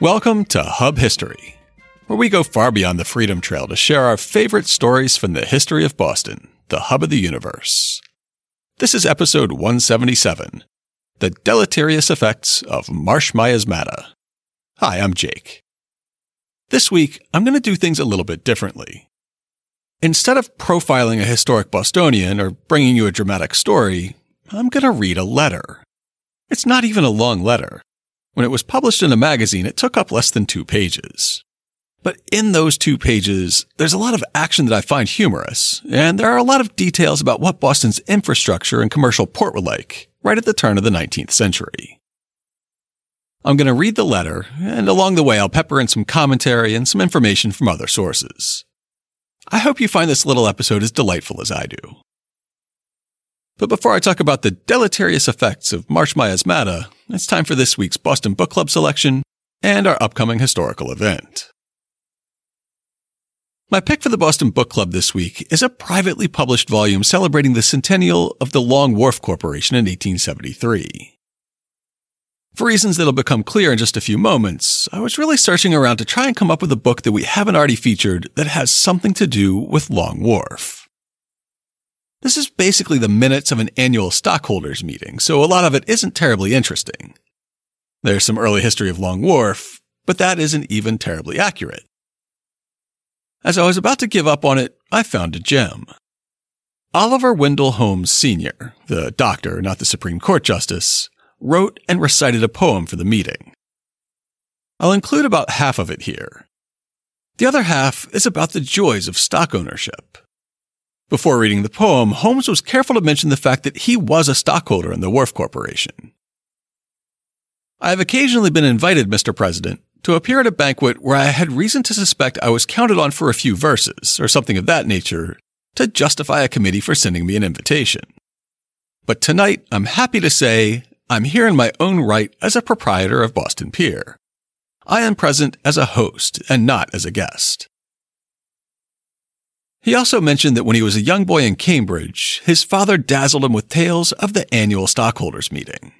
Welcome to Hub History, where we go far beyond the Freedom Trail to share our favorite stories from the history of Boston, the hub of the universe. This is episode 177 The Deleterious Effects of Marsh Miasmata. Hi, I'm Jake. This week, I'm going to do things a little bit differently. Instead of profiling a historic Bostonian or bringing you a dramatic story, I'm going to read a letter. It's not even a long letter. When it was published in a magazine, it took up less than two pages. But in those two pages, there's a lot of action that I find humorous, and there are a lot of details about what Boston's infrastructure and commercial port were like right at the turn of the 19th century. I'm going to read the letter, and along the way, I'll pepper in some commentary and some information from other sources. I hope you find this little episode as delightful as I do. But before I talk about the deleterious effects of Marsh Miasmata, it's time for this week's Boston Book Club selection and our upcoming historical event. My pick for the Boston Book Club this week is a privately published volume celebrating the centennial of the Long Wharf Corporation in 1873. For reasons that'll become clear in just a few moments, I was really searching around to try and come up with a book that we haven't already featured that has something to do with Long Wharf. This is basically the minutes of an annual stockholders meeting, so a lot of it isn't terribly interesting. There's some early history of Long Wharf, but that isn't even terribly accurate. As I was about to give up on it, I found a gem. Oliver Wendell Holmes Sr., the doctor, not the Supreme Court Justice, wrote and recited a poem for the meeting. I'll include about half of it here. The other half is about the joys of stock ownership. Before reading the poem, Holmes was careful to mention the fact that he was a stockholder in the Wharf Corporation. I have occasionally been invited, Mr. President, to appear at a banquet where I had reason to suspect I was counted on for a few verses, or something of that nature, to justify a committee for sending me an invitation. But tonight, I'm happy to say I'm here in my own right as a proprietor of Boston Pier. I am present as a host and not as a guest. He also mentioned that when he was a young boy in Cambridge, his father dazzled him with tales of the annual stockholders meeting.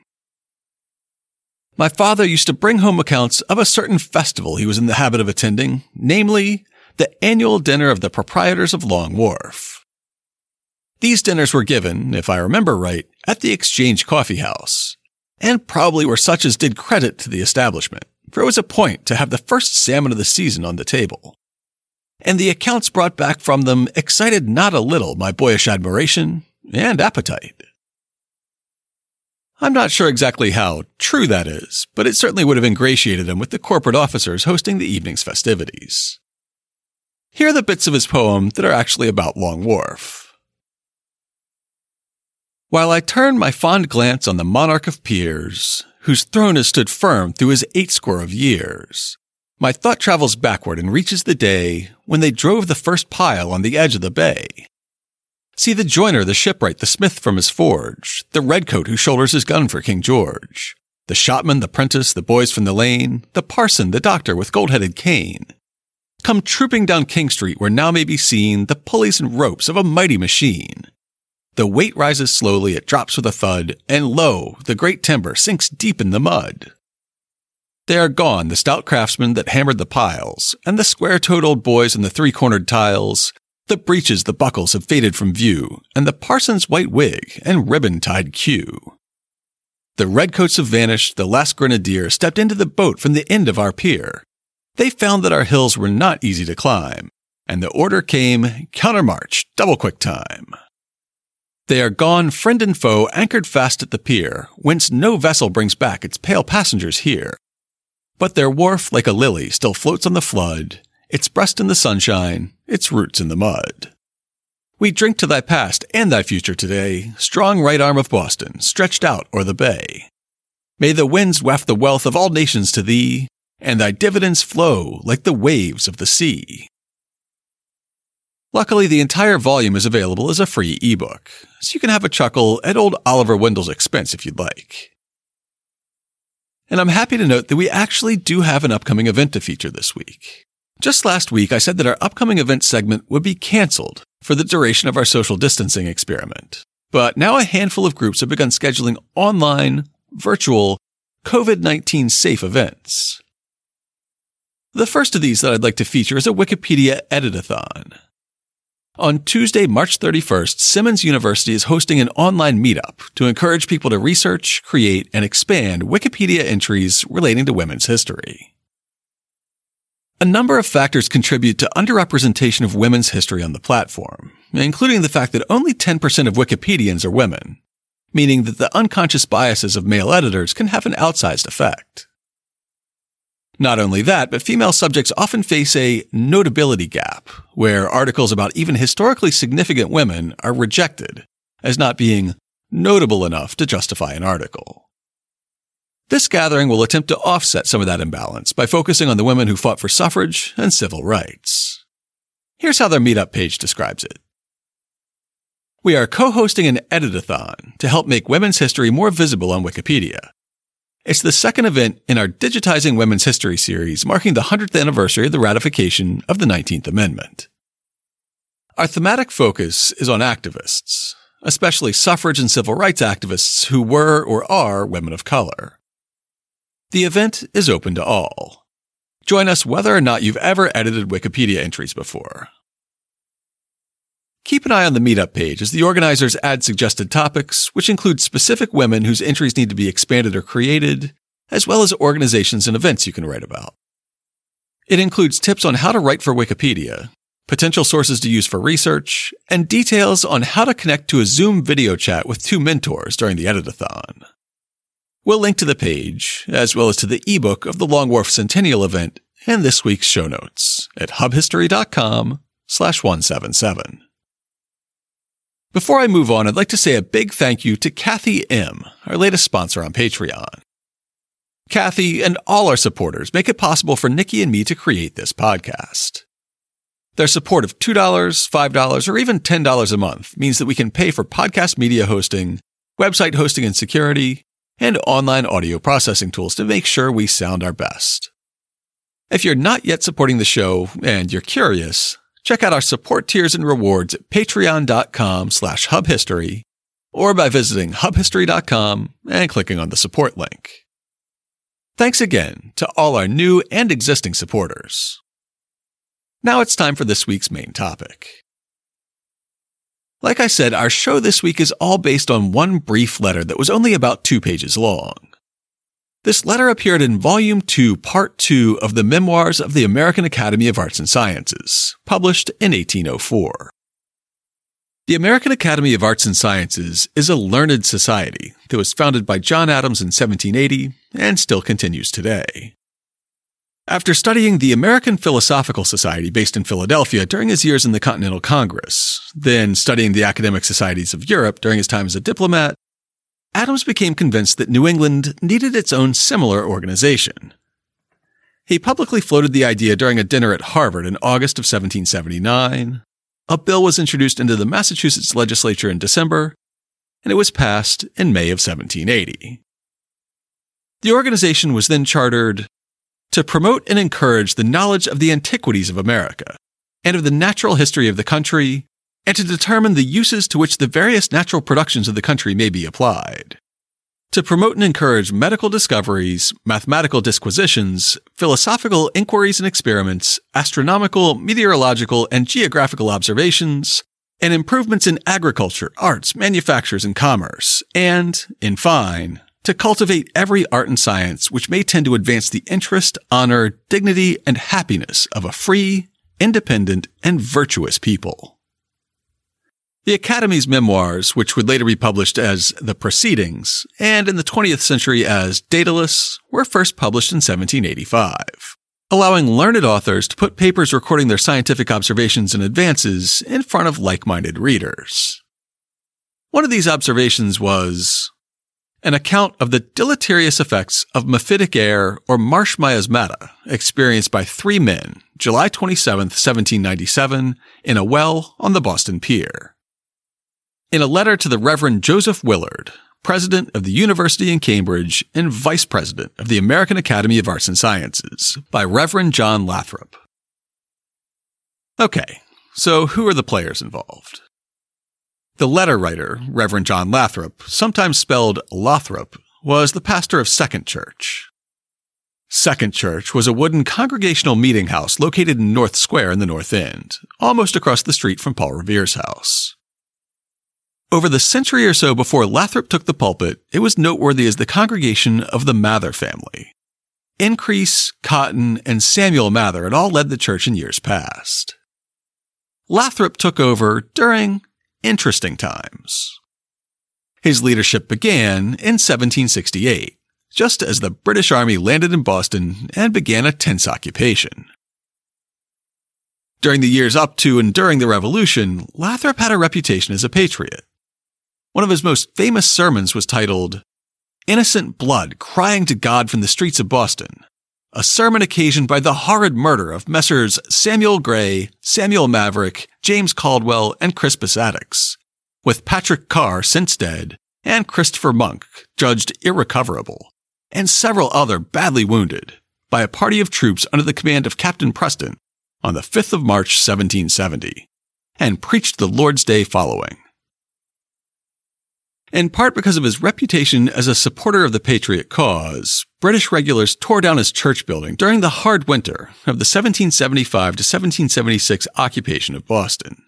My father used to bring home accounts of a certain festival he was in the habit of attending, namely, the annual dinner of the proprietors of Long Wharf. These dinners were given, if I remember right, at the Exchange Coffee House, and probably were such as did credit to the establishment, for it was a point to have the first salmon of the season on the table and the accounts brought back from them excited not a little my boyish admiration and appetite. I'm not sure exactly how true that is, but it certainly would have ingratiated him with the corporate officers hosting the evening's festivities. Here are the bits of his poem that are actually about Long Wharf. While I turn my fond glance on the monarch of piers, whose throne has stood firm through his eight score of years, my thought travels backward and reaches the day when they drove the first pile on the edge of the bay. See the joiner, the shipwright, the smith from his forge, the redcoat who shoulders his gun for King George, the shopman, the prentice, the boys from the lane, the parson, the doctor with gold-headed cane. Come trooping down King Street where now may be seen the pulleys and ropes of a mighty machine. The weight rises slowly, it drops with a thud, and lo, the great timber sinks deep in the mud. They are gone, the stout craftsmen that hammered the piles, and the square-toed old boys in the three-cornered tiles. The breeches, the buckles have faded from view, and the parson's white wig and ribbon-tied queue. The redcoats have vanished, the last grenadier stepped into the boat from the end of our pier. They found that our hills were not easy to climb, and the order came, countermarch, double quick time. They are gone, friend and foe, anchored fast at the pier, whence no vessel brings back its pale passengers here. But their wharf, like a lily, still floats on the flood, its breast in the sunshine, its roots in the mud. We drink to thy past and thy future today, strong right arm of Boston, stretched out o'er the bay. May the winds waft the wealth of all nations to thee, and thy dividends flow like the waves of the sea. Luckily, the entire volume is available as a free ebook, so you can have a chuckle at old Oliver Wendell's expense if you'd like. And I'm happy to note that we actually do have an upcoming event to feature this week. Just last week, I said that our upcoming event segment would be canceled for the duration of our social distancing experiment. But now a handful of groups have begun scheduling online, virtual, COVID 19 safe events. The first of these that I'd like to feature is a Wikipedia editathon. On Tuesday, March 31st, Simmons University is hosting an online meetup to encourage people to research, create, and expand Wikipedia entries relating to women's history. A number of factors contribute to underrepresentation of women's history on the platform, including the fact that only 10% of Wikipedians are women, meaning that the unconscious biases of male editors can have an outsized effect. Not only that, but female subjects often face a notability gap, where articles about even historically significant women are rejected as not being notable enough to justify an article. This gathering will attempt to offset some of that imbalance by focusing on the women who fought for suffrage and civil rights. Here's how their meetup page describes it. We are co-hosting an editathon to help make women's history more visible on Wikipedia. It's the second event in our Digitizing Women's History series marking the 100th anniversary of the ratification of the 19th Amendment. Our thematic focus is on activists, especially suffrage and civil rights activists who were or are women of color. The event is open to all. Join us whether or not you've ever edited Wikipedia entries before. Keep an eye on the meetup page as the organizers add suggested topics, which include specific women whose entries need to be expanded or created, as well as organizations and events you can write about. It includes tips on how to write for Wikipedia, potential sources to use for research, and details on how to connect to a Zoom video chat with two mentors during the editathon. We'll link to the page, as well as to the ebook of the Long Wharf Centennial event and this week's show notes at hubhistory.com slash 177. Before I move on, I'd like to say a big thank you to Kathy M., our latest sponsor on Patreon. Kathy and all our supporters make it possible for Nikki and me to create this podcast. Their support of $2, $5, or even $10 a month means that we can pay for podcast media hosting, website hosting and security, and online audio processing tools to make sure we sound our best. If you're not yet supporting the show and you're curious, check out our support tiers and rewards at patreon.com slash hubhistory or by visiting hubhistory.com and clicking on the support link. Thanks again to all our new and existing supporters. Now it's time for this week's main topic. Like I said, our show this week is all based on one brief letter that was only about two pages long. This letter appeared in Volume 2, Part 2 of the Memoirs of the American Academy of Arts and Sciences, published in 1804. The American Academy of Arts and Sciences is a learned society that was founded by John Adams in 1780 and still continues today. After studying the American Philosophical Society based in Philadelphia during his years in the Continental Congress, then studying the academic societies of Europe during his time as a diplomat, Adams became convinced that New England needed its own similar organization. He publicly floated the idea during a dinner at Harvard in August of 1779. A bill was introduced into the Massachusetts legislature in December, and it was passed in May of 1780. The organization was then chartered to promote and encourage the knowledge of the antiquities of America and of the natural history of the country, and to determine the uses to which the various natural productions of the country may be applied. To promote and encourage medical discoveries, mathematical disquisitions, philosophical inquiries and experiments, astronomical, meteorological, and geographical observations, and improvements in agriculture, arts, manufactures, and commerce, and, in fine, to cultivate every art and science which may tend to advance the interest, honor, dignity, and happiness of a free, independent, and virtuous people. The Academy's memoirs, which would later be published as The Proceedings, and in the 20th century as Daedalus, were first published in 1785, allowing learned authors to put papers recording their scientific observations and advances in front of like-minded readers. One of these observations was, an account of the deleterious effects of mephitic air or marsh miasmata experienced by three men July 27, 1797, in a well on the Boston Pier. In a letter to the Reverend Joseph Willard, President of the University in Cambridge and Vice President of the American Academy of Arts and Sciences, by Reverend John Lathrop. Okay, so who are the players involved? The letter writer, Reverend John Lathrop, sometimes spelled Lothrop, was the pastor of Second Church. Second Church was a wooden congregational meeting house located in North Square in the North End, almost across the street from Paul Revere's house. Over the century or so before Lathrop took the pulpit, it was noteworthy as the congregation of the Mather family. Increase, Cotton, and Samuel Mather had all led the church in years past. Lathrop took over during interesting times. His leadership began in 1768 just as the British Army landed in Boston and began a tense occupation. During the years up to and during the Revolution, Lathrop had a reputation as a patriot. One of his most famous sermons was titled, Innocent Blood Crying to God from the Streets of Boston, a sermon occasioned by the horrid murder of Messrs. Samuel Gray, Samuel Maverick, James Caldwell, and Crispus Attucks, with Patrick Carr, since dead, and Christopher Monk, judged irrecoverable, and several other badly wounded by a party of troops under the command of Captain Preston on the 5th of March 1770, and preached the Lord's Day following. In part because of his reputation as a supporter of the Patriot cause, British regulars tore down his church building during the hard winter of the 1775 to 1776 occupation of Boston.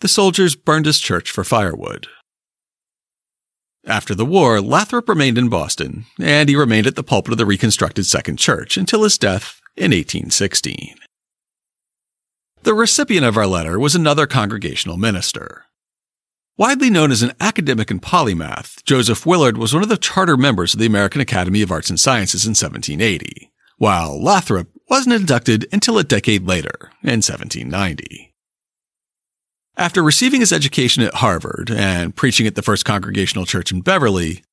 The soldiers burned his church for firewood, after the war, Lathrop remained in Boston, and he remained at the pulpit of the reconstructed Second Church until his death in 1816. The recipient of our letter was another congregational minister. Widely known as an academic and polymath, Joseph Willard was one of the charter members of the American Academy of Arts and Sciences in 1780, while Lathrop wasn't inducted until a decade later, in 1790. After receiving his education at Harvard and preaching at the First Congregational Church in Beverly,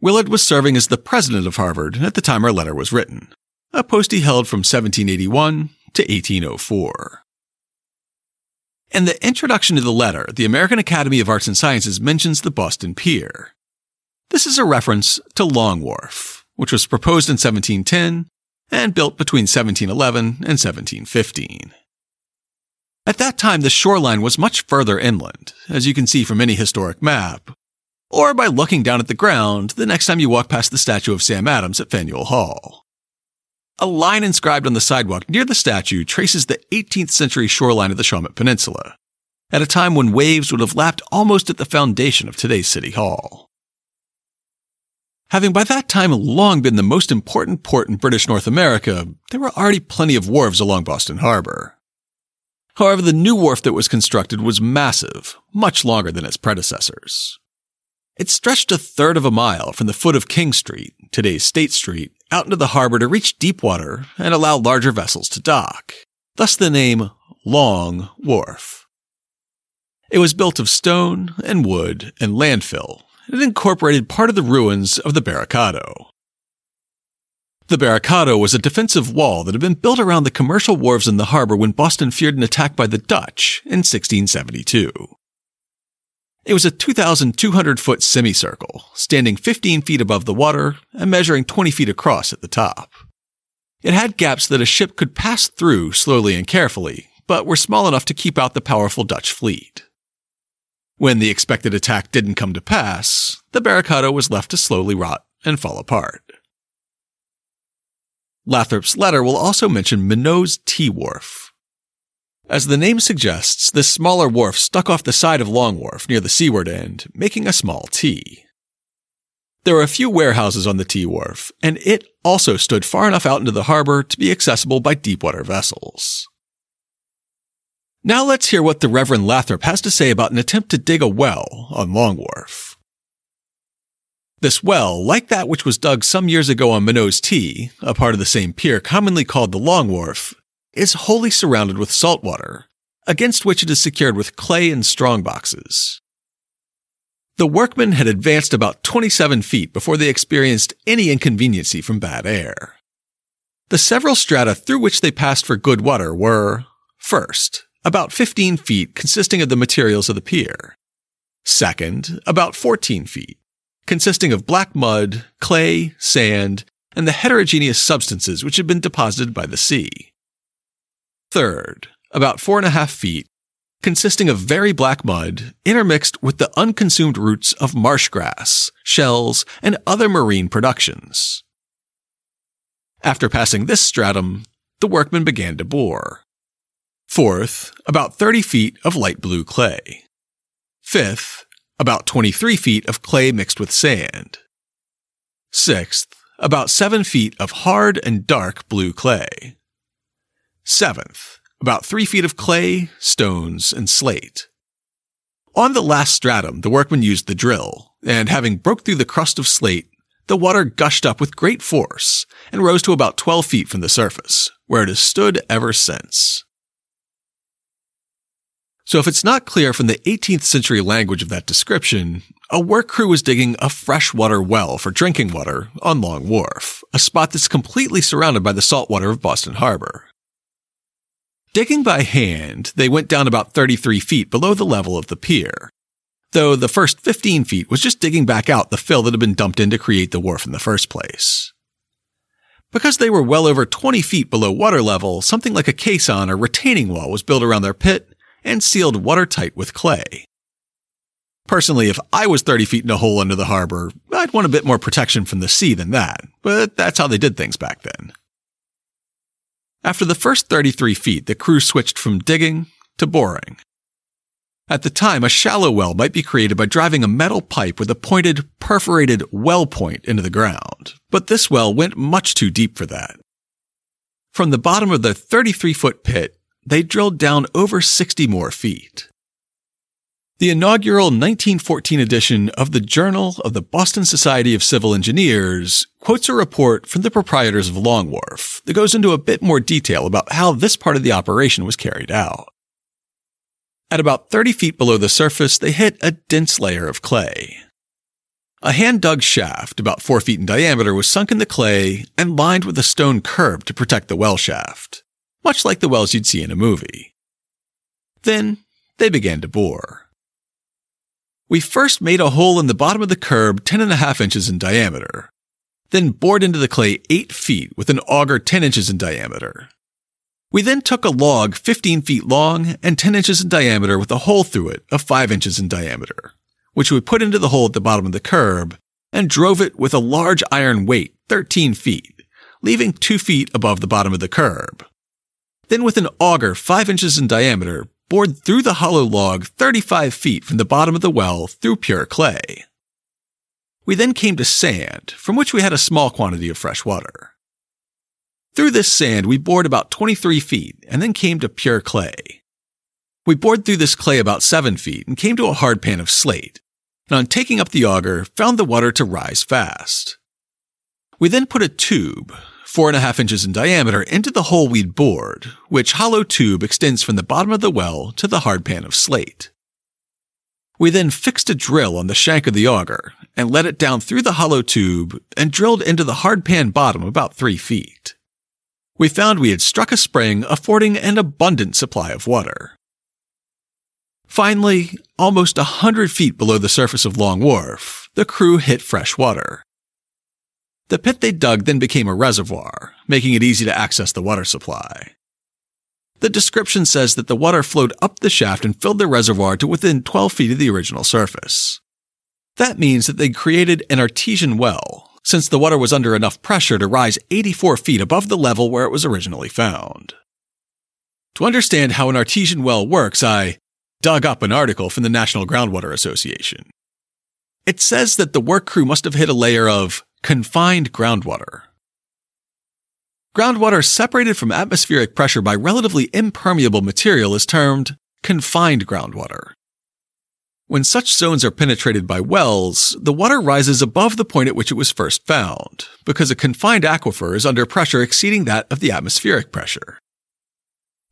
Willard was serving as the president of Harvard at the time our letter was written, a post he held from 1781 to 1804. In the introduction to the letter, the American Academy of Arts and Sciences mentions the Boston Pier. This is a reference to Long Wharf, which was proposed in 1710 and built between 1711 and 1715. At that time, the shoreline was much further inland, as you can see from any historic map, or by looking down at the ground the next time you walk past the statue of Sam Adams at Faneuil Hall. A line inscribed on the sidewalk near the statue traces the 18th century shoreline of the Shawmut Peninsula, at a time when waves would have lapped almost at the foundation of today's City Hall. Having by that time long been the most important port in British North America, there were already plenty of wharves along Boston Harbor. However, the new wharf that was constructed was massive, much longer than its predecessors. It stretched a third of a mile from the foot of King Street, today's State Street, out into the harbor to reach deep water and allow larger vessels to dock, thus the name Long Wharf. It was built of stone and wood and landfill, and it incorporated part of the ruins of the Barricado. The Barricado was a defensive wall that had been built around the commercial wharves in the harbor when Boston feared an attack by the Dutch in 1672. It was a 2,200 foot semicircle, standing 15 feet above the water and measuring 20 feet across at the top. It had gaps that a ship could pass through slowly and carefully, but were small enough to keep out the powerful Dutch fleet. When the expected attack didn't come to pass, the Barricado was left to slowly rot and fall apart. Lathrop's letter will also mention Minot's T Wharf. As the name suggests, this smaller wharf stuck off the side of Long Wharf near the seaward end, making a small T. There were a few warehouses on the T Wharf, and it also stood far enough out into the harbor to be accessible by deepwater vessels. Now let's hear what the Reverend Lathrop has to say about an attempt to dig a well on Long Wharf. This well, like that which was dug some years ago on Minot's T, a part of the same pier commonly called the Long Wharf, is wholly surrounded with salt water, against which it is secured with clay and strong boxes. The workmen had advanced about 27 feet before they experienced any inconveniency from bad air. The several strata through which they passed for good water were, first, about 15 feet consisting of the materials of the pier. Second, about 14 feet, consisting of black mud, clay, sand, and the heterogeneous substances which had been deposited by the sea. Third, about four and a half feet, consisting of very black mud intermixed with the unconsumed roots of marsh grass, shells, and other marine productions. After passing this stratum, the workmen began to bore. Fourth, about 30 feet of light blue clay. Fifth, about 23 feet of clay mixed with sand. Sixth, about 7 feet of hard and dark blue clay. Seventh, about 3 feet of clay, stones, and slate. On the last stratum, the workmen used the drill, and having broke through the crust of slate, the water gushed up with great force and rose to about 12 feet from the surface, where it has stood ever since. So if it's not clear from the 18th century language of that description, a work crew was digging a freshwater well for drinking water on Long Wharf, a spot that's completely surrounded by the salt water of Boston Harbor. Digging by hand, they went down about 33 feet below the level of the pier, though the first 15 feet was just digging back out the fill that had been dumped in to create the wharf in the first place. Because they were well over 20 feet below water level, something like a caisson or retaining wall was built around their pit and sealed watertight with clay. Personally, if I was 30 feet in a hole under the harbor, I'd want a bit more protection from the sea than that, but that's how they did things back then. After the first 33 feet, the crew switched from digging to boring. At the time, a shallow well might be created by driving a metal pipe with a pointed, perforated well point into the ground, but this well went much too deep for that. From the bottom of the 33 foot pit, they drilled down over 60 more feet. The inaugural 1914 edition of the Journal of the Boston Society of Civil Engineers quotes a report from the proprietors of Long Wharf that goes into a bit more detail about how this part of the operation was carried out. At about 30 feet below the surface, they hit a dense layer of clay. A hand dug shaft, about 4 feet in diameter, was sunk in the clay and lined with a stone curb to protect the well shaft, much like the wells you'd see in a movie. Then they began to bore. We first made a hole in the bottom of the curb 10 and a half inches in diameter, then bored into the clay 8 feet with an auger 10 inches in diameter. We then took a log 15 feet long and 10 inches in diameter with a hole through it of 5 inches in diameter, which we put into the hole at the bottom of the curb and drove it with a large iron weight 13 feet, leaving 2 feet above the bottom of the curb. Then with an auger 5 inches in diameter, bored through the hollow log 35 feet from the bottom of the well through pure clay. We then came to sand, from which we had a small quantity of fresh water. Through this sand, we bored about 23 feet and then came to pure clay. We bored through this clay about 7 feet and came to a hard pan of slate, and on taking up the auger, found the water to rise fast. We then put a tube, four and a half inches in diameter, into the hole we'd bored, which hollow tube extends from the bottom of the well to the hard pan of slate. We then fixed a drill on the shank of the auger and let it down through the hollow tube and drilled into the hard pan bottom about three feet. We found we had struck a spring affording an abundant supply of water. Finally, almost a hundred feet below the surface of Long Wharf, the crew hit fresh water. The pit they dug then became a reservoir, making it easy to access the water supply. The description says that the water flowed up the shaft and filled the reservoir to within 12 feet of the original surface. That means that they created an artesian well, since the water was under enough pressure to rise 84 feet above the level where it was originally found. To understand how an artesian well works, I dug up an article from the National Groundwater Association. It says that the work crew must have hit a layer of Confined groundwater. Groundwater separated from atmospheric pressure by relatively impermeable material is termed confined groundwater. When such zones are penetrated by wells, the water rises above the point at which it was first found, because a confined aquifer is under pressure exceeding that of the atmospheric pressure.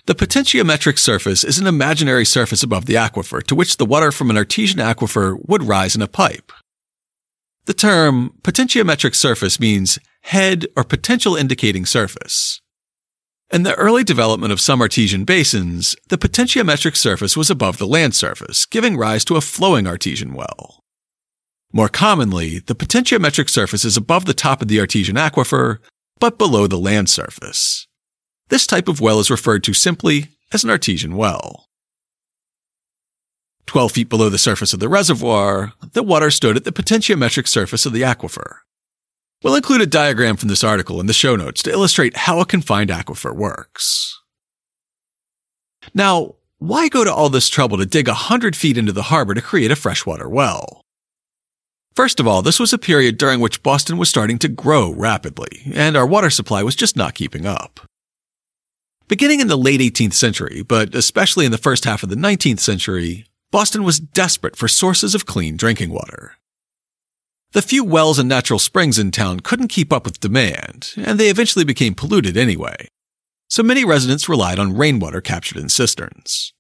The potentiometric surface is an imaginary surface above the aquifer to which the water from an artesian aquifer would rise in a pipe. The term potentiometric surface means head or potential indicating surface. In the early development of some artesian basins, the potentiometric surface was above the land surface, giving rise to a flowing artesian well. More commonly, the potentiometric surface is above the top of the artesian aquifer, but below the land surface. This type of well is referred to simply as an artesian well. 12 feet below the surface of the reservoir, the water stood at the potentiometric surface of the aquifer. We'll include a diagram from this article in the show notes to illustrate how a confined aquifer works. Now, why go to all this trouble to dig 100 feet into the harbor to create a freshwater well? First of all, this was a period during which Boston was starting to grow rapidly, and our water supply was just not keeping up. Beginning in the late 18th century, but especially in the first half of the 19th century, Boston was desperate for sources of clean drinking water. The few wells and natural springs in town couldn't keep up with demand, and they eventually became polluted anyway. So many residents relied on rainwater captured in cisterns.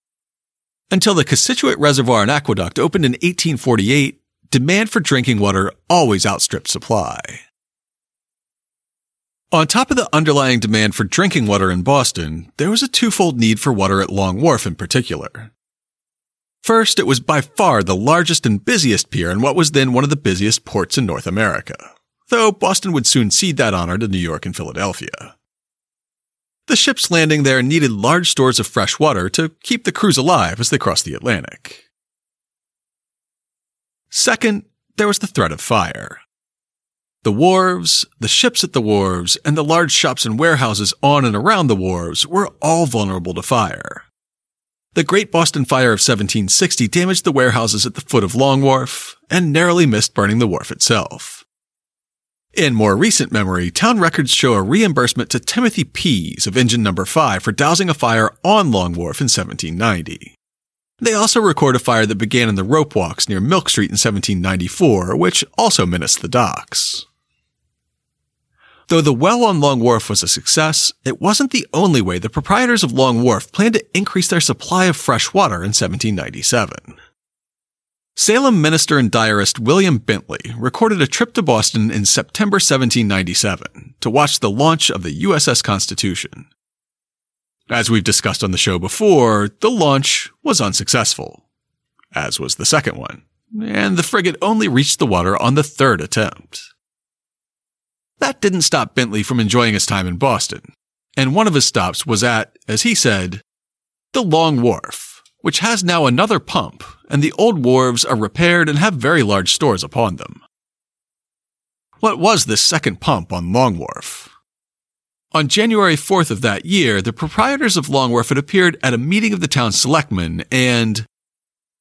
Until the Cochituate Reservoir and Aqueduct opened in 1848, demand for drinking water always outstripped supply. On top of the underlying demand for drinking water in Boston, there was a twofold need for water at Long Wharf in particular. First, it was by far the largest and busiest pier in what was then one of the busiest ports in North America, though Boston would soon cede that honor to New York and Philadelphia. The ships landing there needed large stores of fresh water to keep the crews alive as they crossed the Atlantic. Second, there was the threat of fire. The wharves, the ships at the wharves, and the large shops and warehouses on and around the wharves were all vulnerable to fire. The Great Boston Fire of 1760 damaged the warehouses at the foot of Long Wharf and narrowly missed burning the wharf itself. In more recent memory, town records show a reimbursement to Timothy Pease of Engine Number 5 for dousing a fire on Long Wharf in 1790. They also record a fire that began in the rope walks near Milk Street in 1794, which also menaced the docks. Though the well on Long Wharf was a success, it wasn't the only way the proprietors of Long Wharf planned to increase their supply of fresh water in 1797. Salem minister and diarist William Bentley recorded a trip to Boston in September 1797 to watch the launch of the USS Constitution. As we've discussed on the show before, the launch was unsuccessful, as was the second one, and the frigate only reached the water on the third attempt. That didn't stop Bentley from enjoying his time in Boston, and one of his stops was at, as he said, the Long Wharf, which has now another pump, and the old wharves are repaired and have very large stores upon them. What was this second pump on Long Wharf? On January 4th of that year, the proprietors of Long Wharf had appeared at a meeting of the town selectmen and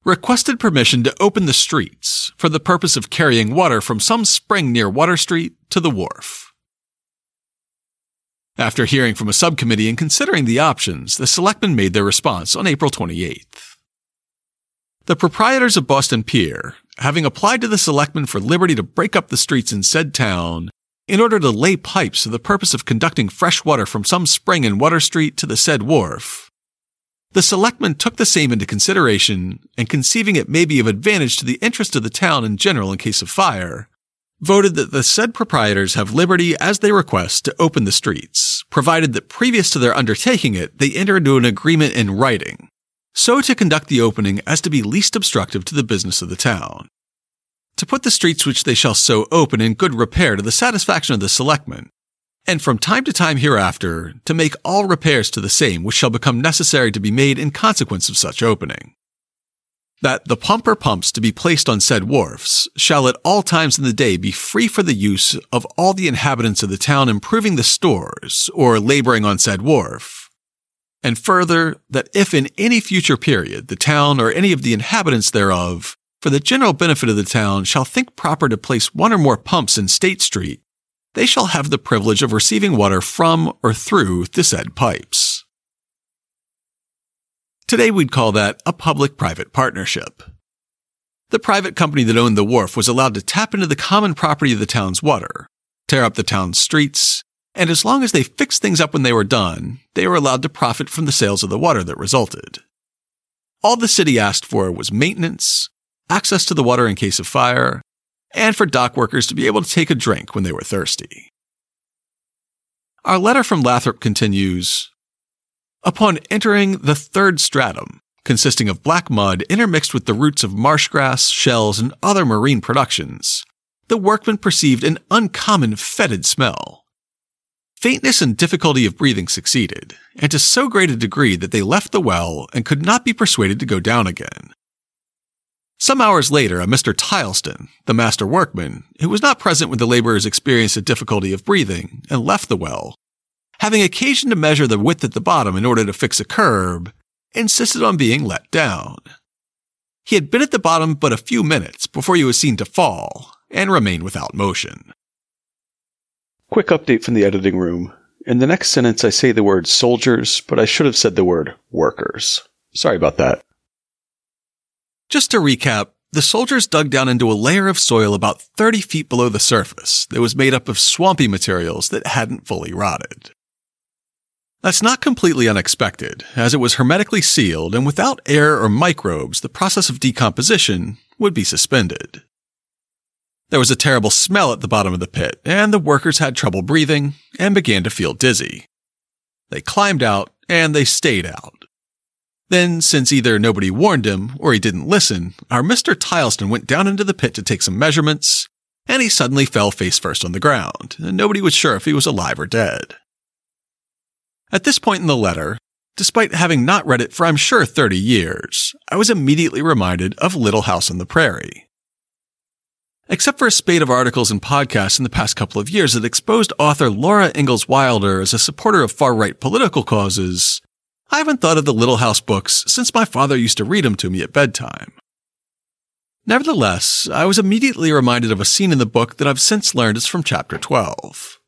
requested permission to open the streets for the purpose of carrying water from some spring near Water Street to the wharf. After hearing from a subcommittee and considering the options, the selectmen made their response on April 28th. The proprietors of Boston Pier, having applied to the selectmen for liberty to break up the streets in said town in order to lay pipes for the purpose of conducting fresh water from some spring in Water Street to the said wharf, the selectmen took the same into consideration, and conceiving it may be of advantage to the interest of the town in general in case of fire, voted that the said proprietors have liberty as they request to open the streets, provided that previous to their undertaking it, they enter into an agreement in writing, so to conduct the opening as to be least obstructive to the business of the town. To put the streets which they shall so open in good repair to the satisfaction of the selectmen, and from time to time hereafter to make all repairs to the same which shall become necessary to be made in consequence of such opening. That the pump or pumps to be placed on said wharfs shall at all times in the day be free for the use of all the inhabitants of the town improving the stores or laboring on said wharf. And further, that if in any future period the town or any of the inhabitants thereof, for the general benefit of the town, shall think proper to place one or more pumps in State Street, they shall have the privilege of receiving water from or through the said pipes. Today we'd call that a public-private partnership. The private company that owned the wharf was allowed to tap into the common property of the town's water, tear up the town's streets, and as long as they fixed things up when they were done, they were allowed to profit from the sales of the water that resulted. All the city asked for was maintenance, access to the water in case of fire, and for dock workers to be able to take a drink when they were thirsty. Our letter from Lathrop continues Upon entering the third stratum, consisting of black mud intermixed with the roots of marsh grass, shells, and other marine productions, the workmen perceived an uncommon fetid smell. Faintness and difficulty of breathing succeeded, and to so great a degree that they left the well and could not be persuaded to go down again. Some hours later, a Mr. Tileston, the master workman, who was not present when the laborers experienced a difficulty of breathing and left the well, having occasion to measure the width at the bottom in order to fix a curb, insisted on being let down. He had been at the bottom but a few minutes before he was seen to fall and remain without motion. Quick update from the editing room. In the next sentence, I say the word soldiers, but I should have said the word workers. Sorry about that. Just to recap, the soldiers dug down into a layer of soil about 30 feet below the surface that was made up of swampy materials that hadn't fully rotted. That's not completely unexpected, as it was hermetically sealed and without air or microbes, the process of decomposition would be suspended. There was a terrible smell at the bottom of the pit, and the workers had trouble breathing and began to feel dizzy. They climbed out and they stayed out. Then, since either nobody warned him or he didn't listen, our Mr. Tileston went down into the pit to take some measurements, and he suddenly fell face first on the ground, and nobody was sure if he was alive or dead. At this point in the letter, despite having not read it for I'm sure 30 years, I was immediately reminded of Little House on the Prairie. Except for a spate of articles and podcasts in the past couple of years that exposed author Laura Ingalls Wilder as a supporter of far right political causes, I haven't thought of the Little House books since my father used to read them to me at bedtime. Nevertheless, I was immediately reminded of a scene in the book that I've since learned is from chapter 12.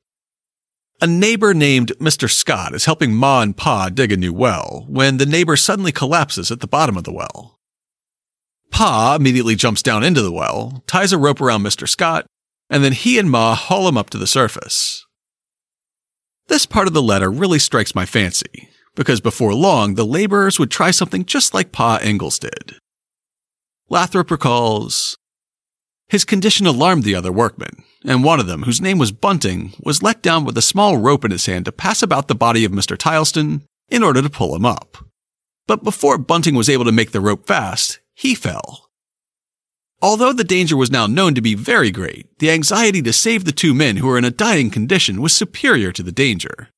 A neighbor named Mr. Scott is helping Ma and Pa dig a new well when the neighbor suddenly collapses at the bottom of the well. Pa immediately jumps down into the well, ties a rope around Mr. Scott, and then he and Ma haul him up to the surface. This part of the letter really strikes my fancy, because before long, the laborers would try something just like Pa Ingalls did. Lathrop recalls His condition alarmed the other workmen, and one of them, whose name was Bunting, was let down with a small rope in his hand to pass about the body of Mr. Tileston in order to pull him up. But before Bunting was able to make the rope fast, he fell. Although the danger was now known to be very great, the anxiety to save the two men who were in a dying condition was superior to the danger.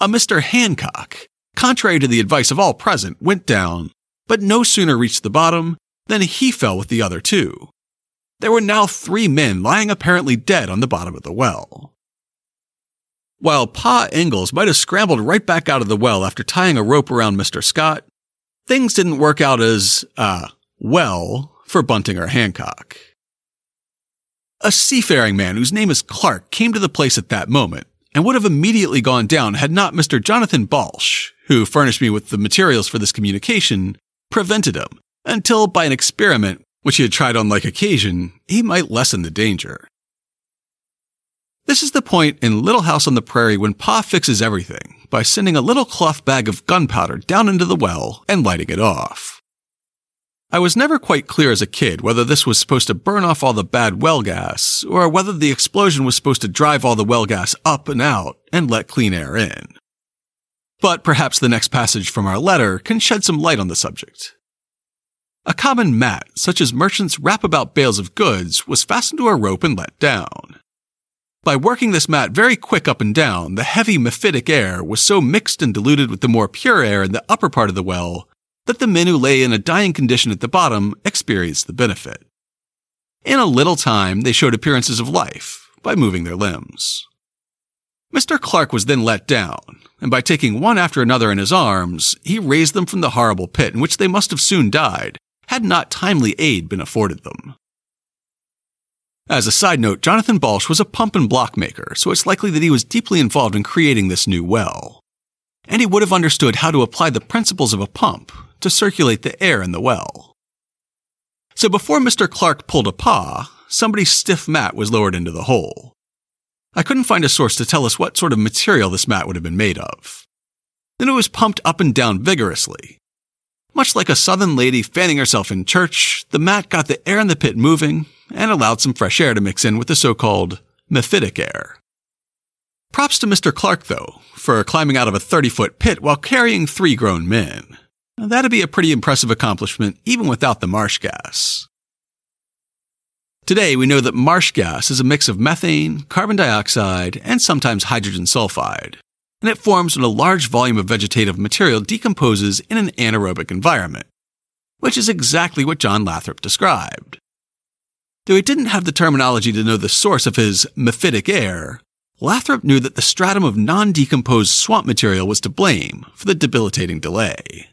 A Mr. Hancock, contrary to the advice of all present, went down, but no sooner reached the bottom than he fell with the other two. There were now three men lying apparently dead on the bottom of the well. While Pa Ingalls might have scrambled right back out of the well after tying a rope around Mr. Scott, things didn't work out as, uh, well for Bunting or Hancock. A seafaring man whose name is Clark came to the place at that moment and would have immediately gone down had not Mr. Jonathan Balch, who furnished me with the materials for this communication, prevented him until by an experiment which he had tried on like occasion, he might lessen the danger. This is the point in Little House on the Prairie when Pa fixes everything by sending a little cloth bag of gunpowder down into the well and lighting it off. I was never quite clear as a kid whether this was supposed to burn off all the bad well gas, or whether the explosion was supposed to drive all the well gas up and out and let clean air in. But perhaps the next passage from our letter can shed some light on the subject. A common mat, such as merchants wrap about bales of goods, was fastened to a rope and let down. By working this mat very quick up and down, the heavy mephitic air was so mixed and diluted with the more pure air in the upper part of the well that the men who lay in a dying condition at the bottom experienced the benefit. In a little time, they showed appearances of life by moving their limbs. Mr. Clark was then let down, and by taking one after another in his arms, he raised them from the horrible pit in which they must have soon died had not timely aid been afforded them. As a side note, Jonathan Balch was a pump and block maker, so it's likely that he was deeply involved in creating this new well. And he would have understood how to apply the principles of a pump to circulate the air in the well. So before Mr. Clark pulled a Pa, somebody's stiff mat was lowered into the hole. I couldn't find a source to tell us what sort of material this mat would have been made of. Then it was pumped up and down vigorously. Much like a southern lady fanning herself in church, the mat got the air in the pit moving and allowed some fresh air to mix in with the so-called mephitic air. Props to Mr. Clark, though, for climbing out of a 30 foot pit while carrying three grown men. That'd be a pretty impressive accomplishment even without the marsh gas. Today, we know that marsh gas is a mix of methane, carbon dioxide, and sometimes hydrogen sulfide, and it forms when a large volume of vegetative material decomposes in an anaerobic environment, which is exactly what John Lathrop described. Though he didn't have the terminology to know the source of his mephitic air, Lathrop knew that the stratum of non decomposed swamp material was to blame for the debilitating delay.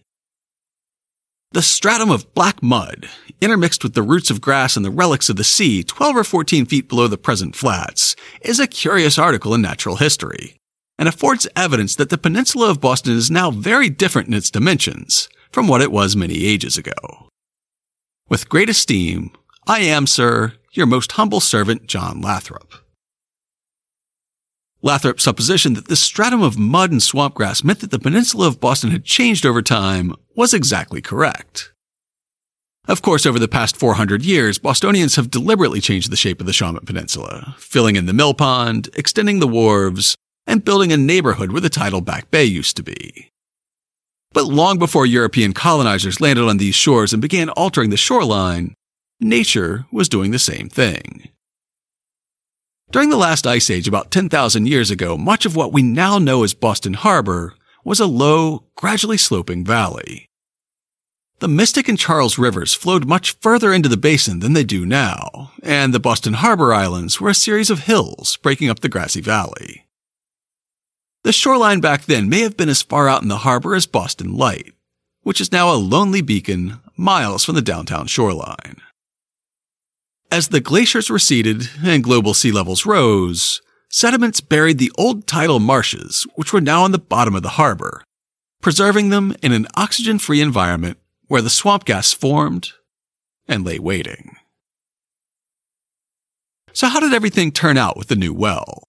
The stratum of black mud, intermixed with the roots of grass and the relics of the sea 12 or 14 feet below the present flats, is a curious article in natural history, and affords evidence that the peninsula of Boston is now very different in its dimensions from what it was many ages ago. With great esteem, I am, sir, your most humble servant, John Lathrop. Lathrop's supposition that this stratum of mud and swamp grass meant that the peninsula of Boston had changed over time was exactly correct. Of course, over the past 400 years, Bostonians have deliberately changed the shape of the Shawmut Peninsula, filling in the mill pond, extending the wharves, and building a neighborhood where the tidal Back Bay used to be. But long before European colonizers landed on these shores and began altering the shoreline, nature was doing the same thing. During the last ice age about 10,000 years ago, much of what we now know as Boston Harbor was a low, gradually sloping valley. The Mystic and Charles rivers flowed much further into the basin than they do now, and the Boston Harbor Islands were a series of hills breaking up the grassy valley. The shoreline back then may have been as far out in the harbor as Boston Light, which is now a lonely beacon miles from the downtown shoreline. As the glaciers receded and global sea levels rose, sediments buried the old tidal marshes, which were now on the bottom of the harbor, preserving them in an oxygen free environment where the swamp gas formed and lay waiting. So, how did everything turn out with the new well?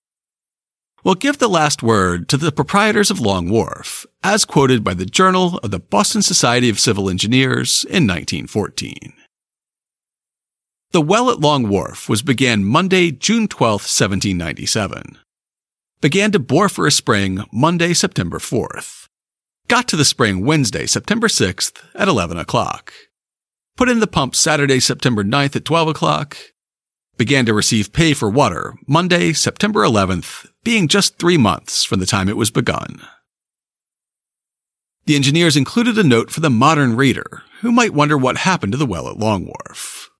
We'll give the last word to the proprietors of Long Wharf, as quoted by the Journal of the Boston Society of Civil Engineers in 1914. The well at Long Wharf was began Monday, June 12, 1797. Began to bore for a spring Monday, September 4th. Got to the spring Wednesday, September 6th at 11 o'clock. Put in the pump Saturday, September 9th at 12 o'clock. Began to receive pay for water Monday, September 11th, being just three months from the time it was begun. The engineers included a note for the modern reader who might wonder what happened to the well at Long Wharf.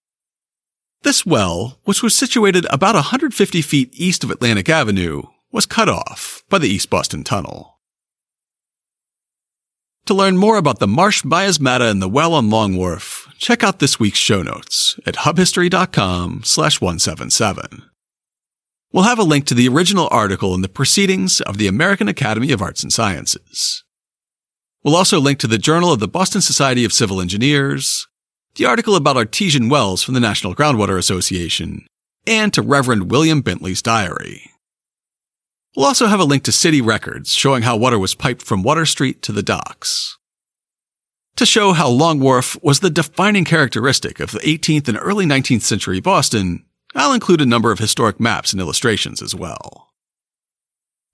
This well, which was situated about 150 feet east of Atlantic Avenue, was cut off by the East Boston Tunnel. To learn more about the marsh miasmata and the well on Long Wharf, check out this week's show notes at hubhistory.com slash 177. We'll have a link to the original article in the Proceedings of the American Academy of Arts and Sciences. We'll also link to the Journal of the Boston Society of Civil Engineers, the article about artesian wells from the National Groundwater Association, and to Reverend William Bentley's diary. We'll also have a link to city records showing how water was piped from Water Street to the docks. To show how Long Wharf was the defining characteristic of the 18th and early 19th century Boston, I'll include a number of historic maps and illustrations as well.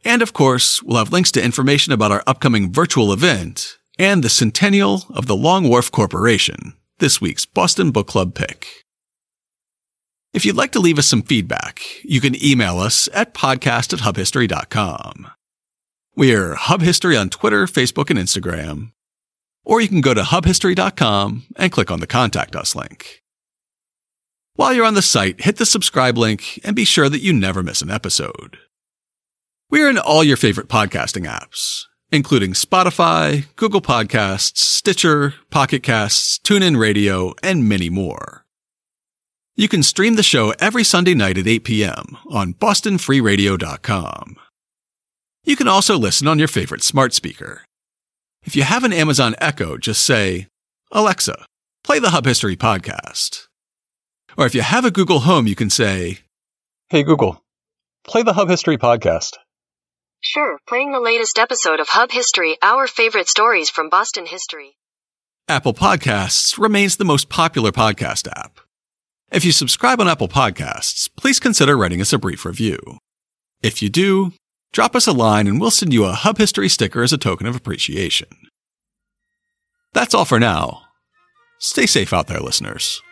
And of course, we'll have links to information about our upcoming virtual event and the centennial of the Long Wharf Corporation, this week's Boston Book Club pick. If you'd like to leave us some feedback, you can email us at podcast at hubhistory.com. We're Hub History on Twitter, Facebook, and Instagram. Or you can go to hubhistory.com and click on the Contact Us link. While you're on the site, hit the subscribe link and be sure that you never miss an episode. We're in all your favorite podcasting apps, including Spotify, Google Podcasts, Stitcher, Pocket Casts, TuneIn Radio, and many more. You can stream the show every Sunday night at 8 p.m. on bostonfreeradio.com. You can also listen on your favorite smart speaker. If you have an Amazon Echo, just say, Alexa, play the Hub History podcast. Or if you have a Google Home, you can say, Hey Google, play the Hub History podcast. Sure, playing the latest episode of Hub History, our favorite stories from Boston history. Apple Podcasts remains the most popular podcast app. If you subscribe on Apple Podcasts, please consider writing us a brief review. If you do, drop us a line and we'll send you a Hub History sticker as a token of appreciation. That's all for now. Stay safe out there, listeners.